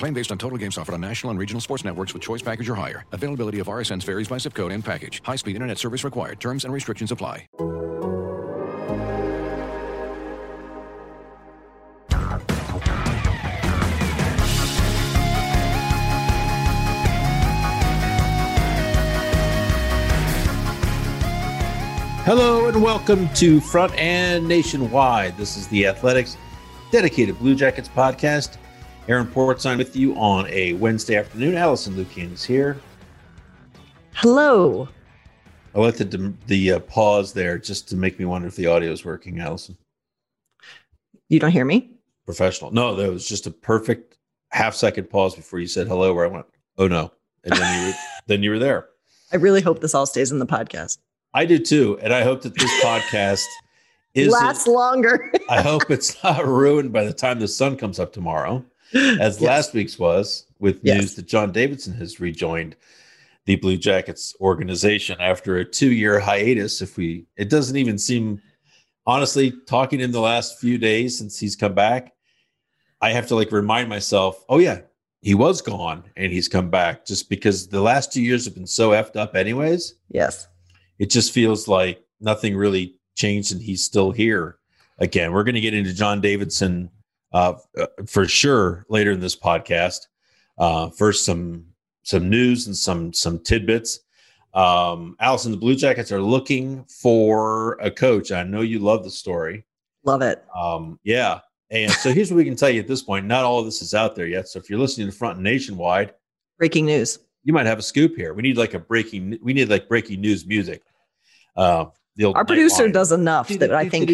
Claim based on total games offered on national and regional sports networks with choice package or higher. Availability of RSNs varies by zip code and package. High-speed internet service required. Terms and restrictions apply. Hello and welcome to Front and Nationwide. This is the Athletics dedicated Blue Jackets podcast. Aaron Portzline with you on a Wednesday afternoon. Allison Lukan is here. Hello. I like the the uh, pause there just to make me wonder if the audio is working, Allison. You don't hear me? Professional. No, that was just a perfect half second pause before you said hello, where I went, oh no. And then you were, then you were there. I really hope this all stays in the podcast. I do too. And I hope that this podcast is lasts longer. I hope it's not ruined by the time the sun comes up tomorrow, as yes. last week's was, with yes. news that John Davidson has rejoined the Blue Jackets organization after a two-year hiatus. If we, it doesn't even seem, honestly, talking in the last few days since he's come back, I have to like remind myself, oh yeah, he was gone and he's come back just because the last two years have been so effed up anyways. Yes it just feels like nothing really changed and he's still here again. We're going to get into John Davidson uh, for sure later in this podcast. Uh, first, some some news and some some tidbits. Um, Allison, the Blue Jackets are looking for a coach. I know you love the story. Love it. Um, yeah. And so here's what we can tell you at this point. Not all of this is out there yet. So if you're listening to Front Nationwide, breaking news. You might have a scoop here. We need like a breaking. We need like breaking news music. Uh, Our producer line. does enough that I think.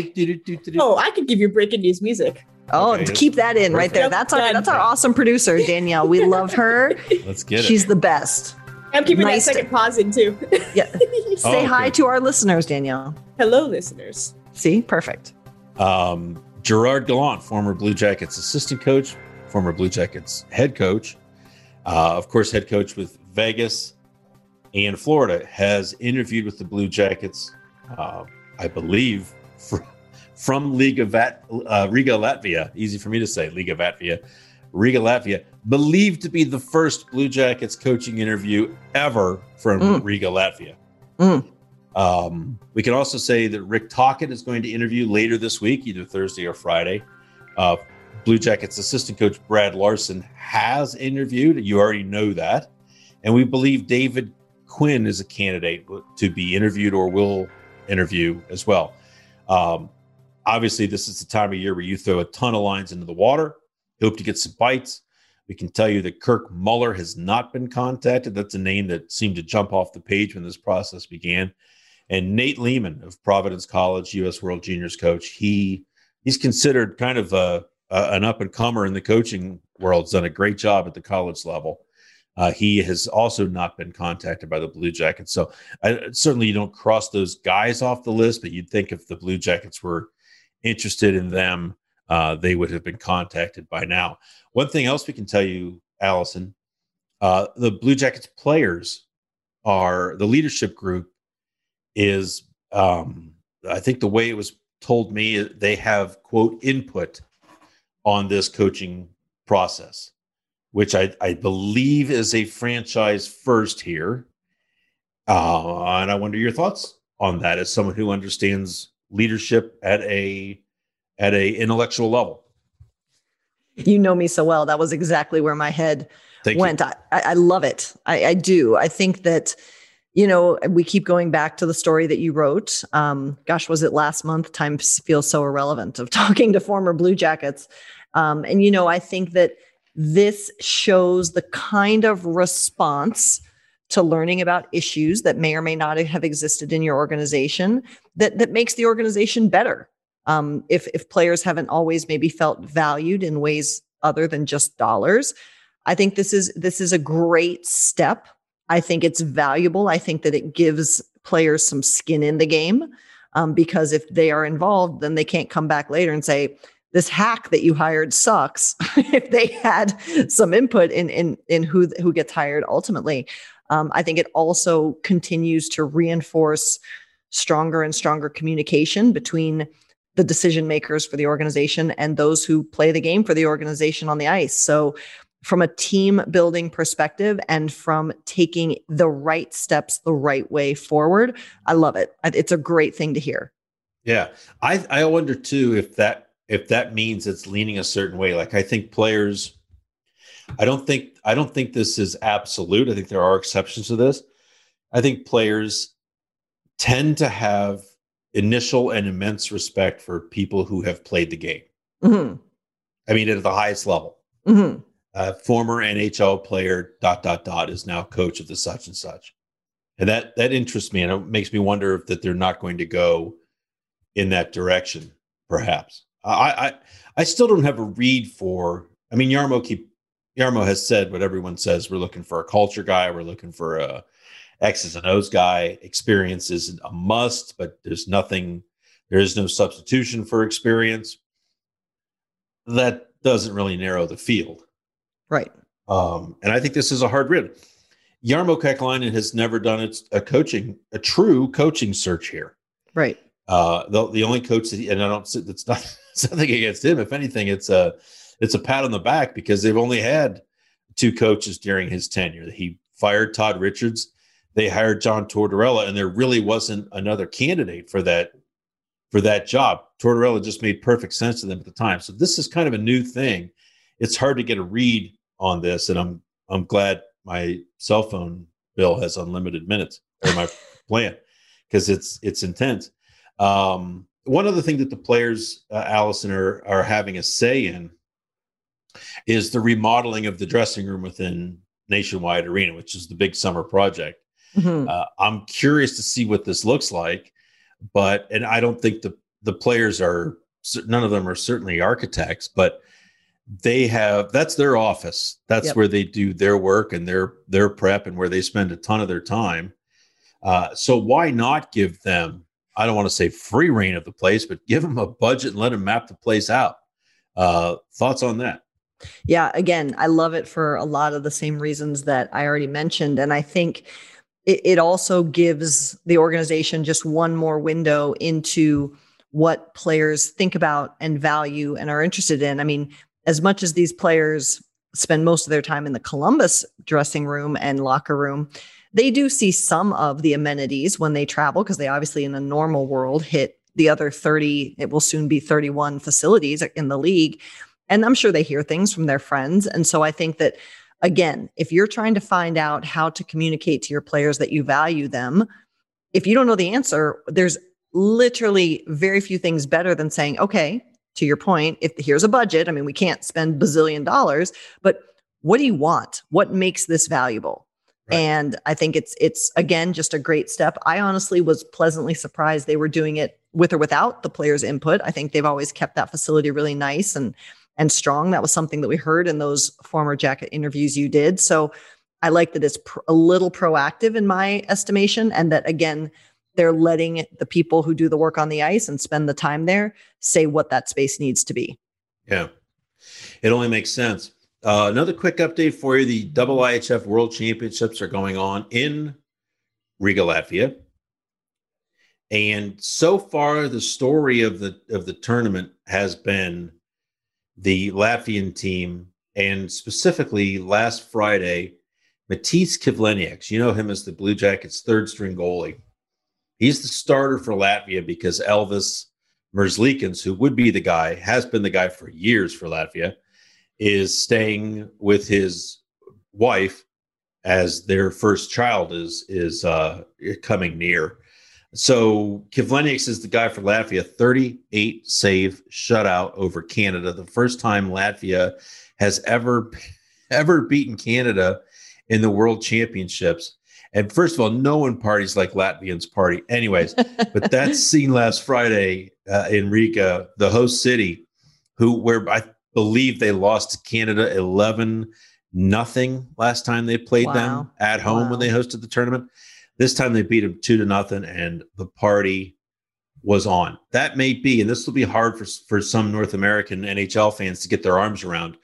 Oh, I could give you breaking news music. Oh, okay, keep that in right there. That's our that's our awesome producer Danielle. We love her. Let's get it. She's the best. I'm keeping nice that second to, pause in too. yeah. Say oh, hi to our listeners, Danielle. Hello, listeners. See, perfect. Um, Gerard Gallant, former Blue Jackets assistant coach, former Blue Jackets head coach, uh, of course, head coach with Vegas and Florida has interviewed with the Blue Jackets, uh, I believe, from, from Liga, Vat, uh, Riga, Latvia. Easy for me to say, Liga Latvia. Riga, Latvia, believed to be the first Blue Jackets coaching interview ever from mm. Riga, Latvia. Mm. Um, we can also say that Rick Tocchet is going to interview later this week, either Thursday or Friday. Uh, Blue Jackets assistant coach Brad Larsen has interviewed. You already know that. And we believe David Quinn is a candidate to be interviewed or will interview as well. Um, obviously, this is the time of year where you throw a ton of lines into the water, hope to get some bites. We can tell you that Kirk Muller has not been contacted. That's a name that seemed to jump off the page when this process began. And Nate Leaman of Providence College, U.S. World Juniors coach, he he's considered kind of a, a an up and comer in the coaching world. He's done a great job at the college level. Uh, he has also not been contacted by the Blue Jackets. So I, certainly you don't cross those guys off the list, but you'd think if the Blue Jackets were interested in them, uh, they would have been contacted by now. One thing else we can tell you, Allison, uh, the Blue Jackets players are the leadership group is, um, I think the way it was told me, they have quote input on this coaching process, which I, I believe is a franchise first here. Uh, and I wonder your thoughts on that as someone who understands leadership at a at a intellectual level. You know me so well. That was exactly where my head Thank went. I, I, love it. I, I, do. I think that, you know, we keep going back to the story that you wrote. Um, gosh, was it last month? Time feels so irrelevant of talking to former Blue Jackets. Um, and, you know, I think that this shows the kind of response to learning about issues that may or may not have existed in your organization that, that makes the organization better. Um, if if players haven't always maybe felt valued in ways other than just dollars i think this is this is a great step. I think it's valuable. I think that it gives players some skin in the game um, because if they are involved then they can't come back later and say this hack that you hired sucks. If they had some input in in in who who gets hired ultimately um, i think it also continues to reinforce stronger and stronger communication between the decision makers for the organization and those who play the game for the organization on the ice. So, from a team building perspective and from taking the right steps the right way forward, I love it. It's a great thing to hear. Yeah. I I wonder too if that if that means it's leaning a certain way. Like I think players I don't think I don't think this is absolute. I think there are exceptions to this. I think players tend to have initial and immense respect for people who have played the game. Mm-hmm. I mean, at the highest level. Mm-hmm. Uh, former NHL player dot dot dot is now coach of the such and such, and that that interests me, and it makes me wonder if that they're not going to go in that direction. Perhaps I I, I still don't have a read for. I mean, Jarmo keep Jarmo has said what everyone says. We're looking for a culture guy. We're looking for a X's and O's guy. Experience is a must, but there's nothing, there is no substitution for experience. That doesn't really narrow the field. Right. Um, and I think this is a hard read. Jarmo Kekalainen has never done its, a coaching, a true coaching search here. Right. Uh, the, the only coach that, he, and I don't, it's not something against him. If anything, it's a, it's a pat on the back because they've only had two coaches during his tenure. He fired Todd Richards they hired John Tortorella, and there really wasn't another candidate for that for that job. Tortorella just made perfect sense to them at the time. So this is kind of a new thing. It's hard to get a read on this, and I'm I'm glad my cell phone bill has unlimited minutes or my plan because it's it's intense. Um, one other thing that the players, uh, Allison, are are having a say in is the remodeling of the dressing room within Nationwide Arena, which is the big summer project. Mm-hmm. Uh, I'm curious to see what this looks like, but and I don't think the the players are none of them are certainly architects, but they have that's their office. That's yep. where they do their work and their their prep and where they spend a ton of their time. Uh, so why not give them? I don't want to say free reign of the place, but give them a budget and let them map the place out. Uh, thoughts on that? Yeah, again, I love it for a lot of the same reasons that I already mentioned, and I think it, it also gives the organization just one more window into what players think about and value and are interested in. I mean, as much as these players spend most of their time in the Columbus dressing room and locker room, they do see some of the amenities when they travel because they obviously in a normal world hit the other 30 it will soon be 31 facilities in the league and i'm sure they hear things from their friends and so i think that Again, if you're trying to find out how to communicate to your players that you value them, if you don't know the answer, there's literally very few things better than saying, okay, to your point, if here's a budget, I mean, we can't spend bazillion dollars, but what do you want? What makes this valuable? Right. And I think it's it's again just a great step. I honestly was pleasantly surprised they were doing it with or without the players' input. I think they've always kept that facility really nice and and strong. That was something that we heard in those former jacket interviews you did. So I like that it's pr- a little proactive in my estimation, and that again, they're letting the people who do the work on the ice and spend the time there say what that space needs to be. Yeah, it only makes sense. Uh, another quick update for you: the Double IHF World Championships are going on in Riga, Latvia. And so far, the story of the of the tournament has been the Latvian team, and specifically last Friday, Matīs Kivlenieks. You know him as the Blue Jackets' third string goalie. He's the starter for Latvia because Elvis Merzlikins, who would be the guy, has been the guy for years for Latvia, is staying with his wife as their first child is is uh, coming near. So Kivlenieks is the guy for Latvia, 38 save shutout over Canada. The first time Latvia has ever ever beaten Canada in the World Championships. And first of all, no one parties like Latvians party, anyways. but that scene last Friday uh, in Riga, the host city, who where I believe they lost to Canada 11 nothing last time they played wow. them at home wow. when they hosted the tournament. This time they beat him two to nothing, and the party was on. That may be, and this will be hard for for some North American NHL fans to get their arms around.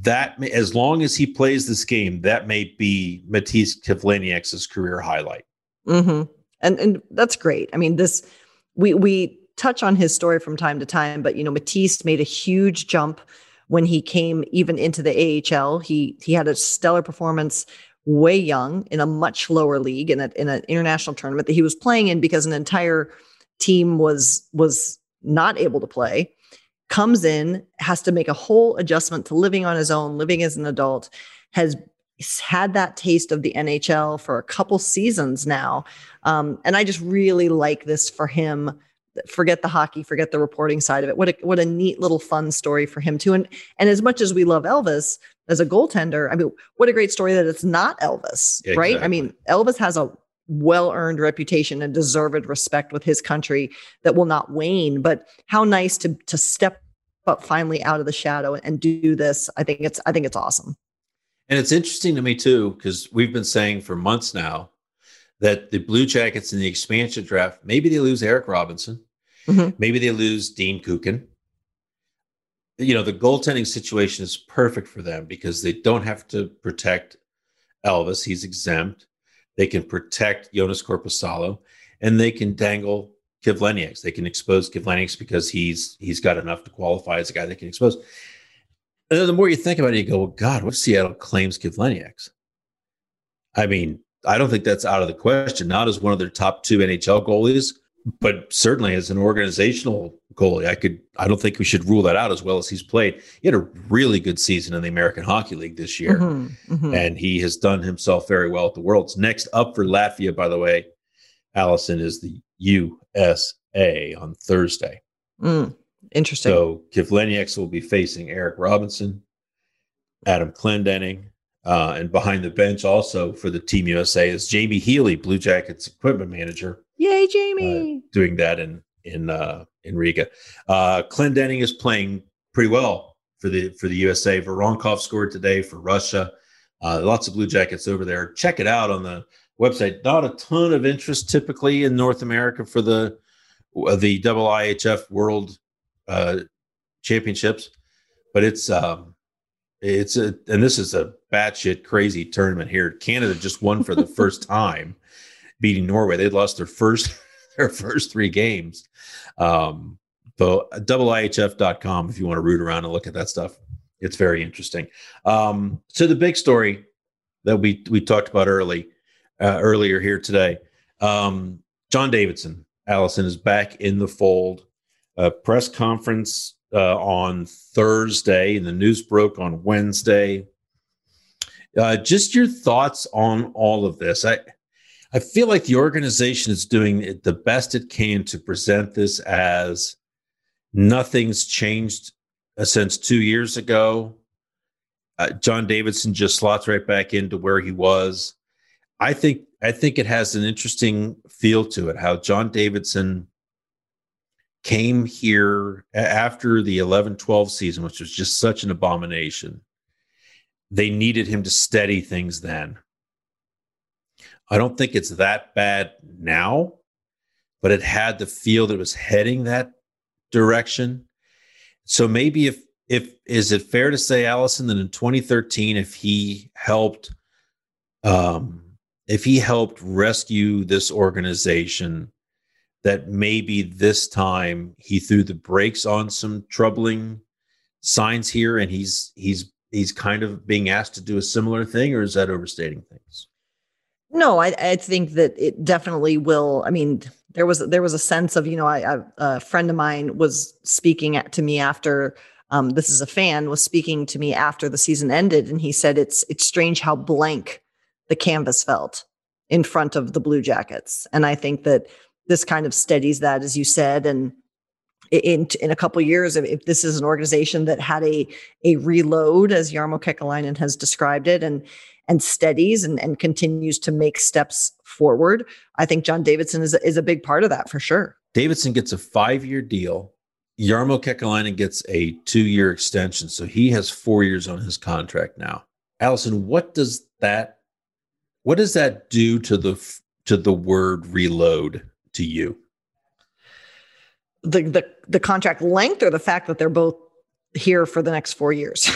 That may, as long as he plays this game, that may be Matisse Kivlenieks' career highlight. Mm-hmm. And and that's great. I mean, this we we touch on his story from time to time, but you know, Matisse made a huge jump when he came even into the AHL. He he had a stellar performance way young in a much lower league in, a, in an international tournament that he was playing in because an entire team was was not able to play comes in has to make a whole adjustment to living on his own living as an adult has had that taste of the nhl for a couple seasons now. Um, and i just really like this for him. Forget the hockey forget the reporting side of it. What a, what a neat little fun story for him too. And and as much as we love elvis as a goaltender. I mean, what a great story that it's not Elvis, yeah, right? Exactly. I mean, Elvis has a well earned reputation and deserved respect with his country that will not wane. But how nice to to step up finally out of the shadow and do this. I think it's I think it's awesome. And it's interesting to me too, because we've been saying for months now that the Blue Jackets in the expansion draft, maybe they lose Eric Robinson, mm-hmm. maybe they lose Dean Kukan, you know, the goaltending situation is perfect for them because they don't have to protect Elvis. He's exempt. They can protect Joonas Korpisalo and they can dangle Kivlenieks. They can expose Kivlenieks because he's he's got enough to qualify as a guy they can expose. And then the more you think about it, you go, well, God, what Seattle claims Kivlenieks? I mean, I don't think that's out of the question. Not as one of their top two NHL goalies, but certainly as an organizational goalie, I could I don't think we should rule that out as well as he's played. He had a really good season in the American Hockey League this year, mm-hmm, mm-hmm. and he has done himself very well at the Worlds. Next up for Latvia, by the way, Allison is the USA on Thursday. Mm, interesting. So Kivlenieks will be facing Eric Robinson, Adam Clendening, uh, and behind the bench also for the Team USA is Jamie Healy, Blue Jackets equipment manager Yay, Jamie! Uh, doing that in in uh, in Riga. Uh, Clendening is playing pretty well for the for the USA. Voronkov scored today for Russia. Uh, lots of Blue Jackets over there. Check it out on the website. Not a ton of interest typically in North America for the the double IHF World uh, Championships, but it's um, it's a and this is a batshit crazy tournament here. Canada just won for the first time beating Norway. They'd lost their first their first three games. Um, so doubleihf.com if you want to root around and look at that stuff. It's very interesting. Um, so the big story that we we talked about early uh, earlier here today, um, John Davidson, Allison is back in the fold. A press conference uh, on Thursday, and the news broke on Wednesday. Uh, just your thoughts on all of this. I I feel like the organization is doing the best it can to present this as nothing's changed uh, since two years ago. Uh, John Davidson just slots right back into where he was. I think I think it has an interesting feel to it. How John Davidson came here after the 11-12 season, which was just such an abomination. They needed him to steady things then I don't think it's that bad now, but it had the feel that it was heading that direction. So maybe if if is it fair to say, Allison, that in 2013, if he helped um if he helped rescue this organization, that maybe this time he threw the brakes on some troubling signs here and he's he's he's kind of being asked to do a similar thing or is that overstating things no i, I think that it definitely will i mean there was there was a sense of you know I, I a friend of mine was speaking at, to me after um, this is a fan was speaking to me after the season ended and he said it's it's strange how blank the canvas felt in front of the blue jackets. And i think that this kind of steadies that as you said and in in a couple years, if, this is an organization that had a a reload, as Jarmo Kekalainen has described it, and and steadies and, and continues to make steps forward, I think John Davidson is a, is a big part of that for sure. Davidson gets a five year deal. Yarmo Kekalainen gets a two year extension, so he has four years on his contract now. Allison, what does that what does that do to the to the word reload to you? the the the contract length or the fact that they're both here for the next four years.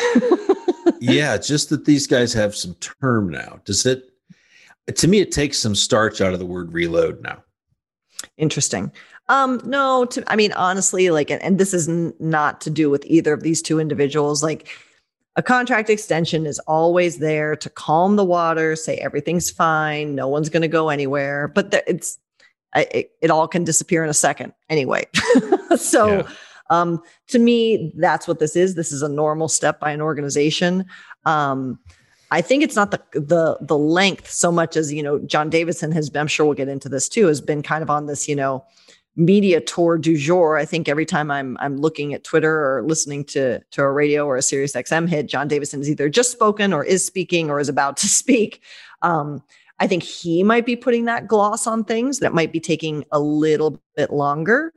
yeah, just that these guys have some term now. Does it? To me, it takes some starch out of the word reload now. Interesting. Um, no, to, I mean, honestly, like, and, and this is n- not to do with either of these two individuals. Like, a contract extension is always there to calm the water, say everything's fine, no one's going to go anywhere. But it's I, it, it, all can disappear in a second anyway. so, yeah. um, to me, that's what this is. This is a normal step by an organization. Um, I think it's not the the the length so much as you know. John Davidson has. I'm sure we'll get into this too. Has been kind of on this you know media tour du jour. I think every time I'm I'm looking at Twitter or listening to to a radio or a Sirius XM hit, John Davidson is either just spoken or is speaking or is about to speak. Um, I think he might be putting that gloss on things that might be taking a little bit longer.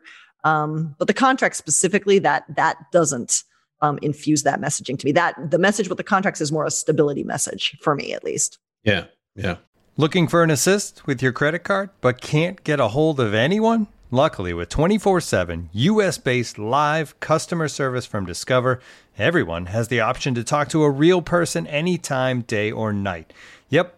Um, but the contract specifically, that that doesn't um, infuse that messaging to me. That the message with the contracts is more a stability message for me, at least. Yeah, yeah. Looking for an assist with your credit card, but can't get a hold of anyone? Luckily, with 24 7 US based live customer service from Discover, everyone has the option to talk to a real person anytime, day or night. Yep.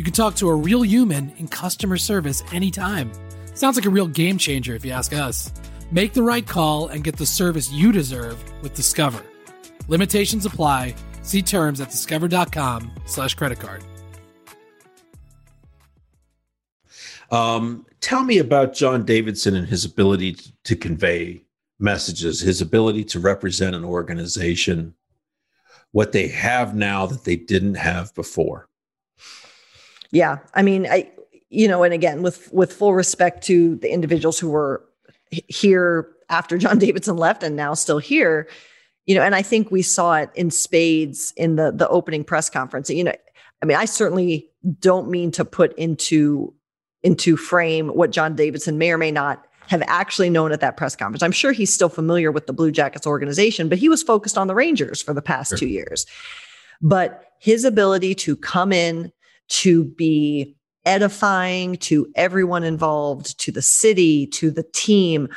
you can talk to a real human in customer service anytime. Sounds like a real game changer if you ask us. Make the right call and get the service you deserve with Discover. Limitations apply. See terms at discover.com slash credit card. Um, tell me about John Davidson and his ability to, to convey messages, his ability to represent an organization, what they have now that they didn't have before. Yeah, I mean, I you know, and again, with with full respect to the individuals who were here after John Davidson left and now still here, you know, and I think we saw it in spades in the the opening press conference. You know, I mean, I certainly don't mean to put into into frame what John Davidson may or may not have actually known at that press conference. I'm sure he's still familiar with the Blue Jackets organization, but he was focused on the Rangers for the past sure. 2 years. But his ability to come in to be edifying to everyone involved, to the city, to the team,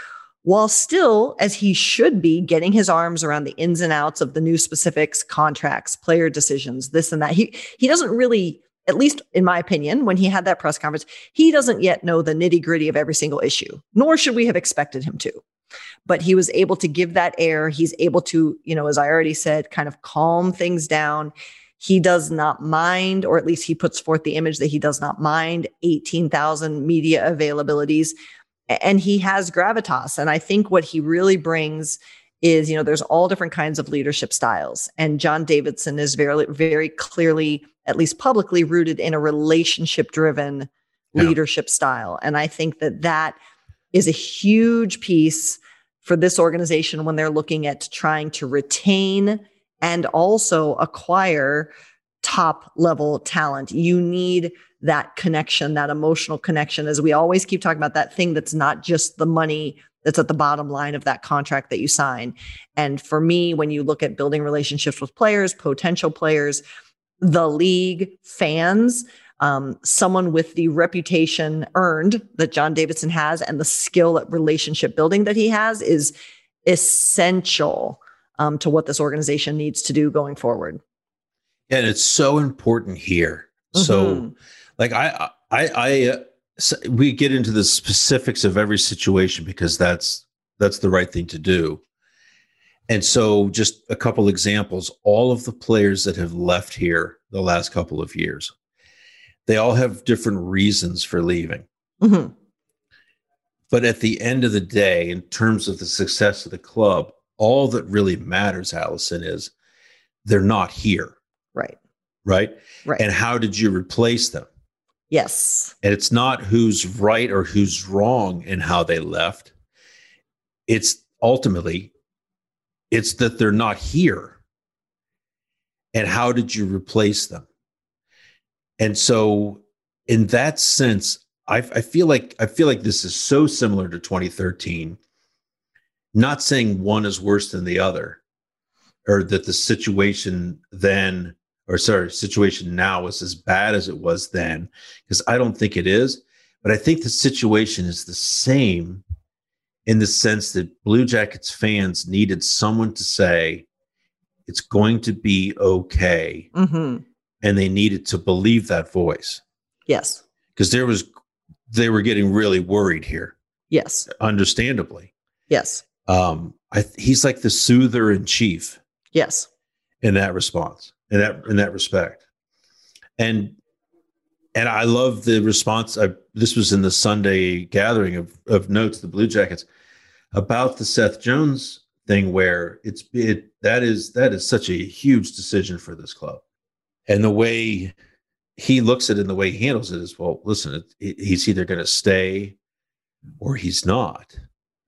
while still, as he should be, getting his arms around the ins and outs of the new specifics, contracts, player decisions, this and that. He he doesn't really, at least in my opinion, when he had that press conference, he doesn't yet know the nitty gritty of every single issue, nor should we have expected him to. But he was able to give that air. He's able to, you know, as I already said, kind of calm things down he does not mind, or at least he puts forth the image that he does not mind 18,000 media availabilities. And he has gravitas. And I think what he really brings is, you know, there's all different kinds of leadership styles. And John Davidson is very, very clearly, at least publicly, rooted in a relationship driven yeah. leadership style. And I think that that is a huge piece for this organization when they're looking at trying to retain and also acquire top level talent. You need that connection, that emotional connection, as we always keep talking about that thing that's not just the money that's at the bottom line of that contract that you sign. And for me, when you look at building relationships with players, potential players, the league, fans, um, someone with the reputation earned that John Davidson has and the skill at relationship building that he has is essential um, to what this organization needs to do going forward. And it's so important here. Mm-hmm. So, like I, I, I, uh, so we get into the specifics of every situation because that's that's the right thing to do. And so, just a couple examples: all of the players that have left here the last couple of years, they all have different reasons for leaving. Mm-hmm. But at the end of the day, in terms of the success of the club, all that really matters, Allison, is they're not here. Right. Right. Right. And how did you replace them? Yes. And it's not who's right or who's wrong in how they left. It's ultimately it's that they're not here. And how did you replace them? And so in that sense, I, I feel like I feel like this is so similar to 2013. Not saying one is worse than the other, or that the situation then or sorry, situation now is as bad as it was then, because I don't think it is. But I think the situation is the same in the sense that Blue Jackets fans needed someone to say, it's going to be okay. Mm-hmm. And they needed to believe that voice. Yes. Because there was, they were getting really worried here. Yes. Understandably. Yes. Um, I, he's like the soother in chief. Yes. In that response in that in that respect. And and I love the response. I, this was in the Sunday gathering of of notes, the Blue Jackets, about the Seth Jones thing, where it's it that is that is such a huge decision for this club, and the way he looks at it and the way he handles it is well. Listen, it, he's either going to stay or he's not,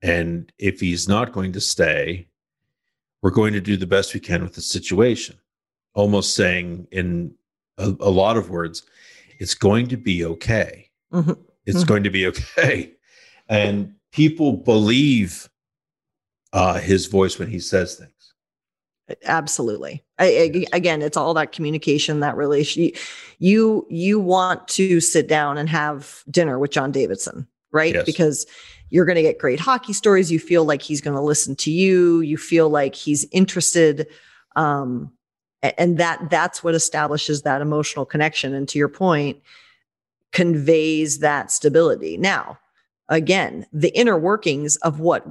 and if he's not going to stay, we're going to do the best we can with the situation almost saying in a, a lot of words, it's going to be okay. Mm-hmm. It's mm-hmm. going to be okay. And people believe uh, his voice when he says things. Absolutely. I, I, again, it's all that communication, that relation. You you want to sit down and have dinner with John Davidson, right? Yes. Because you're going to get great hockey stories. You feel like he's going to listen to you. You feel like he's interested. Um, and that that's what establishes that emotional connection and to your point conveys that stability now again the inner workings of what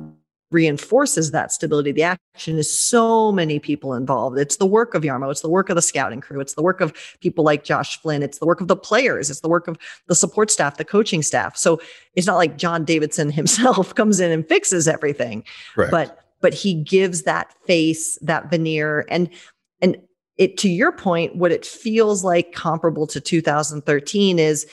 reinforces that stability. The action is so many people involved. It's the work of Jarmo it's the work of the scouting crew. It's the work of people like Josh Flynn. It's the work of the players. It's the work of the support staff the coaching staff. So it's not like John Davidson himself comes in and fixes everything Correct. but but he gives that face that veneer. And and it to your point what it feels like comparable to 2013 is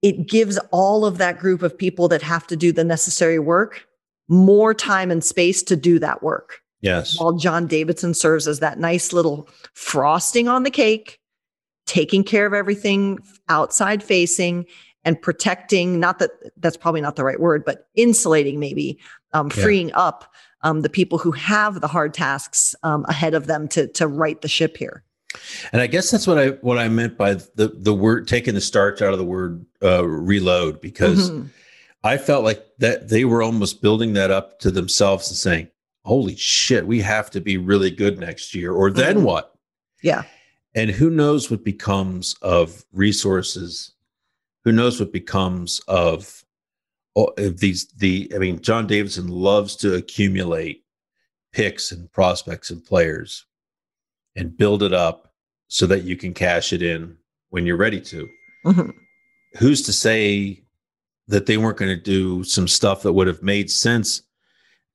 it gives all of that group of people that have to do the necessary work more time and space to do that work yes while john davidson serves as that nice little frosting on the cake taking care of everything outside facing and protecting not that that's probably not the right word but insulating maybe um, freeing yeah. up um, the people who have the hard tasks um, ahead of them to to right the ship here. And I guess that's what I what I meant by the the word taking the starch out of the word uh, reload because mm-hmm. I felt like that they were almost building that up to themselves and saying, "Holy shit, we have to be really good next year." Or then mm-hmm. what? Yeah. And who knows what becomes of resources? Who knows what becomes of of these the I mean John Davidson loves to accumulate picks and prospects and players and build it up so that you can cash it in when you're ready to. Mm-hmm. Who's to say that they weren't going to do some stuff that would have made sense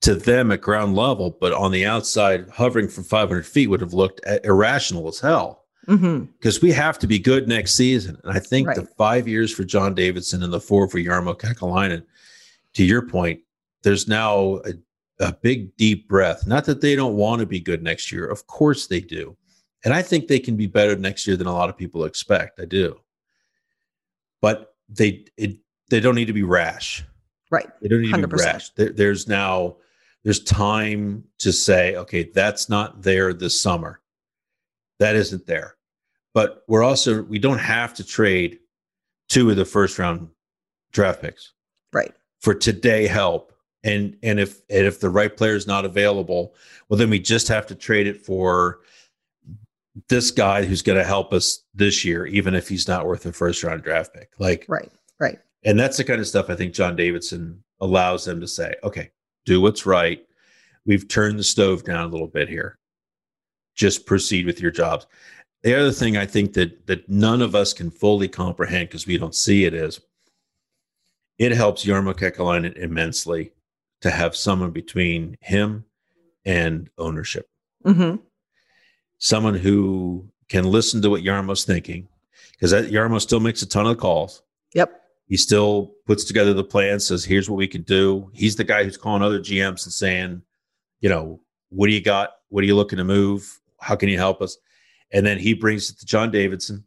to them at ground level, but on the outside, hovering from 500 feet would have looked irrational as hell. because mm-hmm. we have to be good next season. And I think right. the five years for John Davidson and the four for Jarmo Kekalainen, to your point, there's now a, a big deep breath. Not that they don't want to be good next year. Of course they do. And I think they can be better next year than a lot of people expect. I do. But they it, they don't need to be rash. Right. They don't need 100%. to be rash. There, there's now there's time to say, okay, that's not there this summer. That isn't there. But we're also we don't have to trade two of the first round draft picks. Right. For today help. And and if and if the right player is not available, well then we just have to trade it for this guy who's going to help us this year, even if he's not worth a first round draft pick. Like right, right. And that's the kind of stuff I think John Davidson allows them to say, okay, do what's right. We've turned the stove down a little bit here. Just proceed with your jobs. The other thing I think that that none of us can fully comprehend because we don't see it is it helps Jarmo Kekalainen immensely to have someone between him and ownership. Mm-hmm. Someone who can listen to what Jarmo's thinking because Jarmo still makes a ton of calls. Yep. He still puts together the plan, says, here's what we can do. He's the guy who's calling other GMs and saying, you know, what do you got? What are you looking to move? How can you help us? And then he brings it to John Davidson.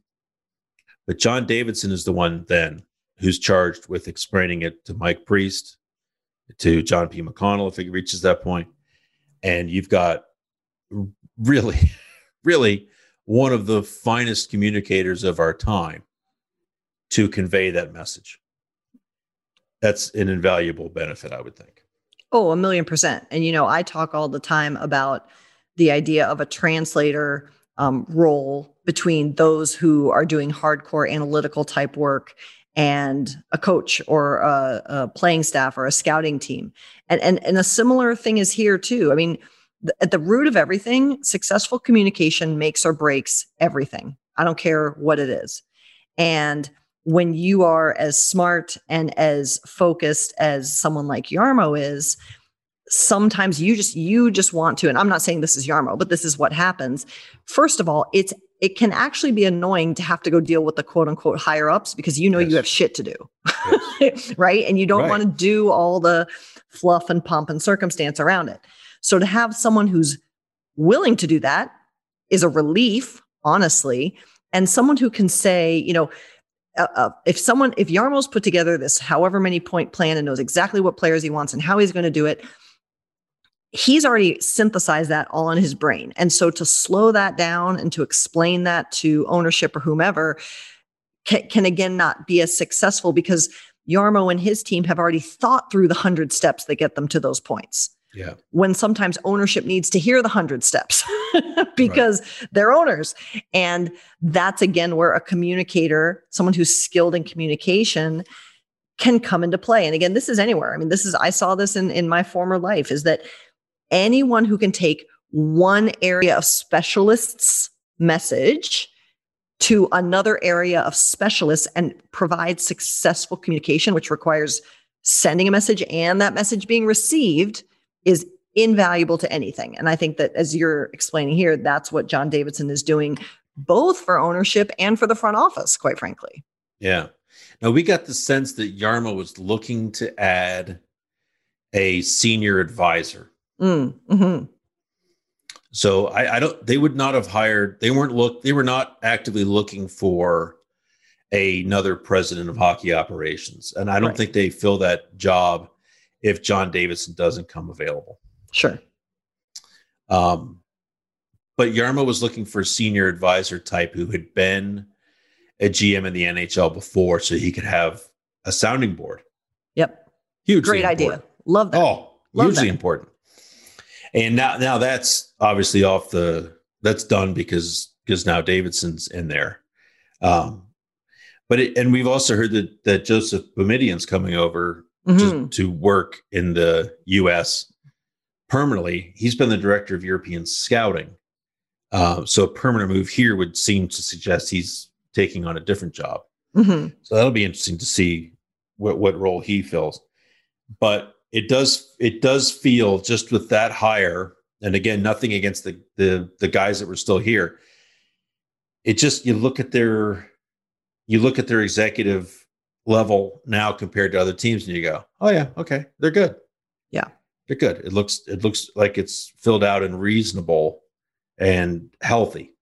But John Davidson is the one then who's charged with explaining it to Mike Priest, to John P. McConnell, if he reaches that point. And you've got really, really one of the finest communicators of our time to convey that message. That's an invaluable benefit, I would think. Oh, a million percent. And, you know, I talk all the time about the idea of a translator um, role between those who are doing hardcore analytical type work and a coach or a, a playing staff or a scouting team. And, and, and a similar thing is here too. I mean, th- at the root of everything, successful communication makes or breaks everything. I don't care what it is. And when you are as smart and as focused as someone like Jarmo is, sometimes you just you just want to and i'm not saying this is jarmo but this is what happens first of all it's it can actually be annoying to have to go deal with the quote unquote higher ups because you know yes. you have shit to do yes. right and you don't right. want to do all the fluff and pomp and circumstance around it so to have someone who's willing to do that is a relief honestly and someone who can say you know uh, uh, if someone, if Jarmo's put together this however many point plan and knows exactly what players he wants and how he's going to do it, he's already synthesized that all in his brain. And so to slow that down and to explain that to ownership or whomever can, can again not be as successful because Jarmo and his team have already thought through the hundred steps that get them to those points. Yeah. When sometimes ownership needs to hear the hundred steps because right. they're owners. And that's again where a communicator, someone who's skilled in communication, can come into play. And again, this is anywhere. I mean, this is, I saw this in, in my former life is that anyone who can take one area of specialists' message to another area of specialists and provide successful communication, which requires sending a message and that message being received is invaluable to anything. And I think that as you're explaining here, that's what John Davidson is doing both for ownership and for the front office, quite frankly. Yeah. Now we got the sense that Jarmo was looking to add a senior advisor. Mm, mm-hmm. So I, I, don't. They would not have hired. They weren't look. They were not actively looking for a, another president of hockey operations, and I don't right. think they fill that job if John Davidson doesn't come available. Sure. Um, but Jarmo was looking for a senior advisor type who had been a GM in the NHL before, so he could have a sounding board. Yep. Huge. Great idea. Love that. Oh, Love hugely that. important. And now, now that's obviously off the. That's done because because now Davidson's in there. Um, but it, and we've also heard that that Josef Boumedienne's coming over mm-hmm. to, to work in the U.S. permanently. He's been the director of European scouting. Uh, so a permanent move here would seem to suggest he's taking on a different job. Mm-hmm. So that'll be interesting to see what, what role he fills. But it does it does feel just with that hire, and again, nothing against the the the guys that were still here. it just you look at their you look at their executive level now compared to other teams and you go oh yeah okay they're good. Yeah. They're good. It looks it looks like it's filled out and reasonable and healthy.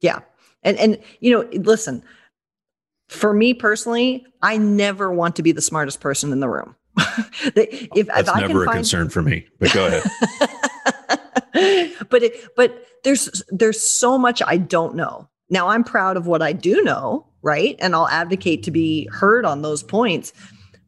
Yeah. And and you know listen for me personally i never want to be the smartest person in the room. If, That's if never a find... concern for me but go ahead. But it, but there's there's so much I don't know. Now I'm proud of what I do know, right? And I'll advocate to be heard on those points.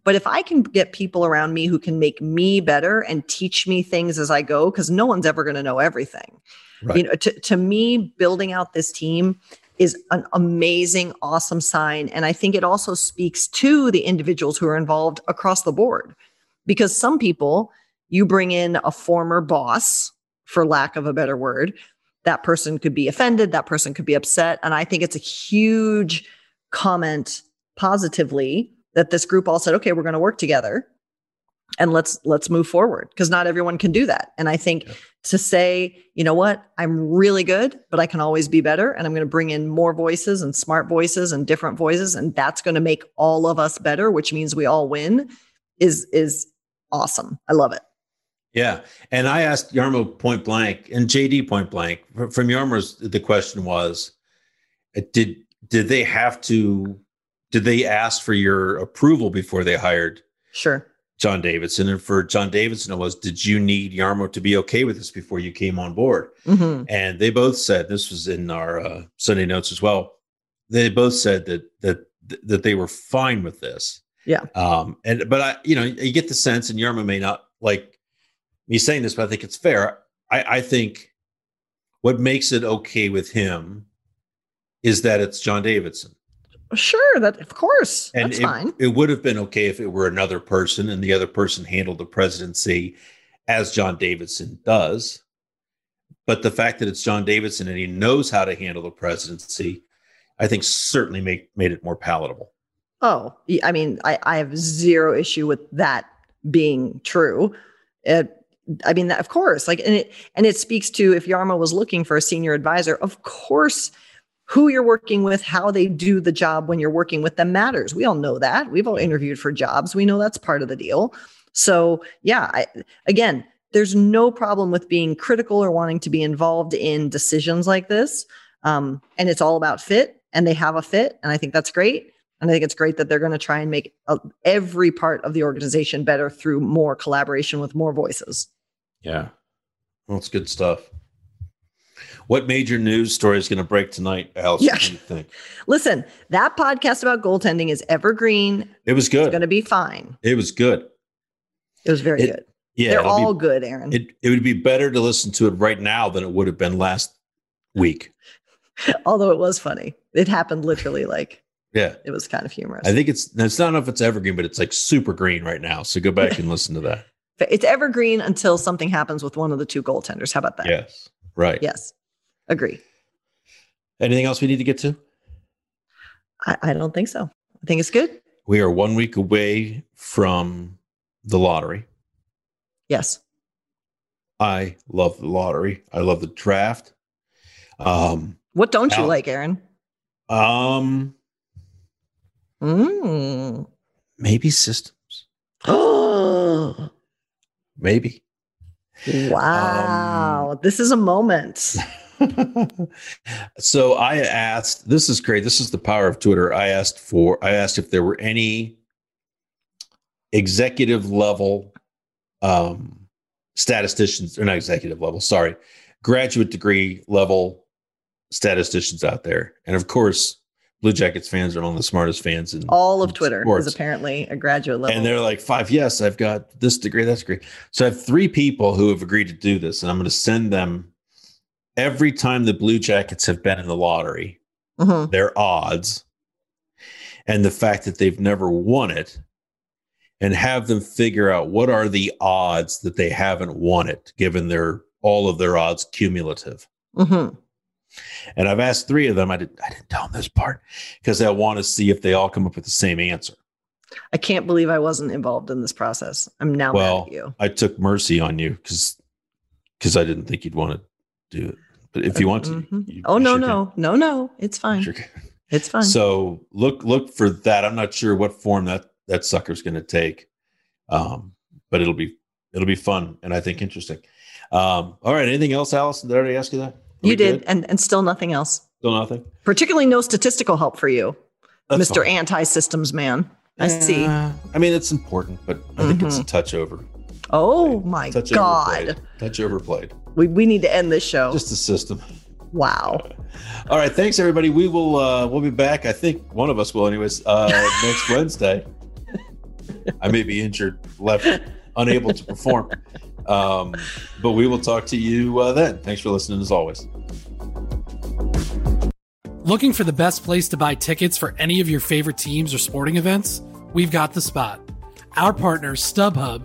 But if I can get people around me who can make me better and teach me things as I go, because no one's ever going to know everything. Right. You know, to, to me, building out this team is an amazing, awesome sign. And I think it also speaks to the individuals who are involved across the board. Because some people, you bring in a former boss, for lack of a better word, that person could be offended, that person could be upset. And I think it's a huge comment positively that this group all said, okay, we're going to work together and let's let's move forward because not everyone can do that. And i think yeah. to say you know what i'm really good but i can always be better and i'm going to bring in more voices and smart voices and different voices and that's going to make all of us better which means we all win is is awesome. I love it. Yeah, and I asked jarmo point blank and JD point blank from jarmo's The question was, did did they have to? Did they ask for your approval before they hired? Sure. John Davidson, and for John Davidson, it was, did you need Jarmo to be okay with this before you came on board? Mm-hmm. And they both said this was in our uh, Sunday notes as well. They both said that that that they were fine with this. Yeah. Um. And but I, you know, you get the sense, and Jarmo may not like me saying this, but I think it's fair. I, I think what makes it okay with him is that it's John Davidson. Sure, that of course. And that's it, fine. It would have been okay if it were another person and the other person handled the presidency as John Davidson does. But the fact that it's John Davidson and he knows how to handle the presidency, I think certainly made made it more palatable. Oh, I mean, I, I have zero issue with that being true. It, I mean, of course, like, and it and it speaks to if Jarmo was looking for a senior advisor, of course, who you're working with, how they do the job when you're working with them matters. We all know that. We've all interviewed for jobs. We know that's part of the deal. So, yeah, I, again, there's no problem with being critical or wanting to be involved in decisions like this. Um, and it's all about fit, and they have a fit, and I think that's great. And I think it's great that they're going to try and make uh, every part of the organization better through more collaboration with more voices. Yeah. It's good stuff. What major news story is going to break tonight, Alice? Yeah. What do you think? Listen, that podcast about goaltending is evergreen. It was good. It's going to be fine. It was good. It was very it, good. Yeah, they're all be, good, Aaron. It, it would be better to listen to it right now than it would have been last week. Although it was funny, it happened literally like yeah, it was kind of humorous. I think it's it's not if it's evergreen, but it's like super green right now. So go back and listen to that. It's evergreen until something happens with one of the two goaltenders. How about that? Yes. Right. Yes. Agree. Anything else we need to get to? I, I don't think so. I think it's good. We are one week away from the lottery. Yes. I love the lottery. I love the draft. Um, what don't you like, Aaron? Um, mm. maybe systems. Oh, maybe. Wow, um, this is a moment. so I asked, this is great. This is the power of Twitter. I asked for, I asked if there were any executive level um, statisticians, or not executive level, sorry, graduate degree level statisticians out there. And of course, Blue Jackets fans are among the smartest fans in all of Twitter sports. is apparently a graduate level. And they're like, five, yes, I've got this degree, that's great. So I have three people who have agreed to do this, and I'm going to send them every time the Blue Jackets have been in the lottery, mm-hmm. their odds, and the fact that they've never won it, and have them figure out what are the odds that they haven't won it, given their all of their odds cumulative. Mm-hmm. And I've asked three of them. I didn't I didn't tell them this part because I want to see if they all come up with the same answer. I can't believe I wasn't involved in this process. I'm now well, mad at you. I took mercy on you because because I didn't think you'd want to do it. But if you want to, Mhm. you- oh you no, no, no, no, it's fine. Sure. It's fine. So look look for that. I'm not sure what form that that sucker's going to take, um, but it'll be it'll be fun and I think interesting. Um, all right. Anything else, Allison? Did I already ask you that? Are you did, good? and and still nothing else. Still nothing. Particularly no statistical help for you, That's Mr. Anti-systems man. I see. Uh, I mean, it's important, but I think it's a Mhm. touch over. Oh my Touch God. overplayed. Touch overplayed. We, we need to end this show. Just the system. wow. All right, thanks everybody. We will uh we'll be back. I think one of us will anyways uh next Wednesday. I may be injured, left unable to perform. Um but we will talk to you uh, then. Thanks for listening as always. Looking for the best place to buy tickets for any of your favorite teams or sporting events? We've got the spot. Our partner, StubHub,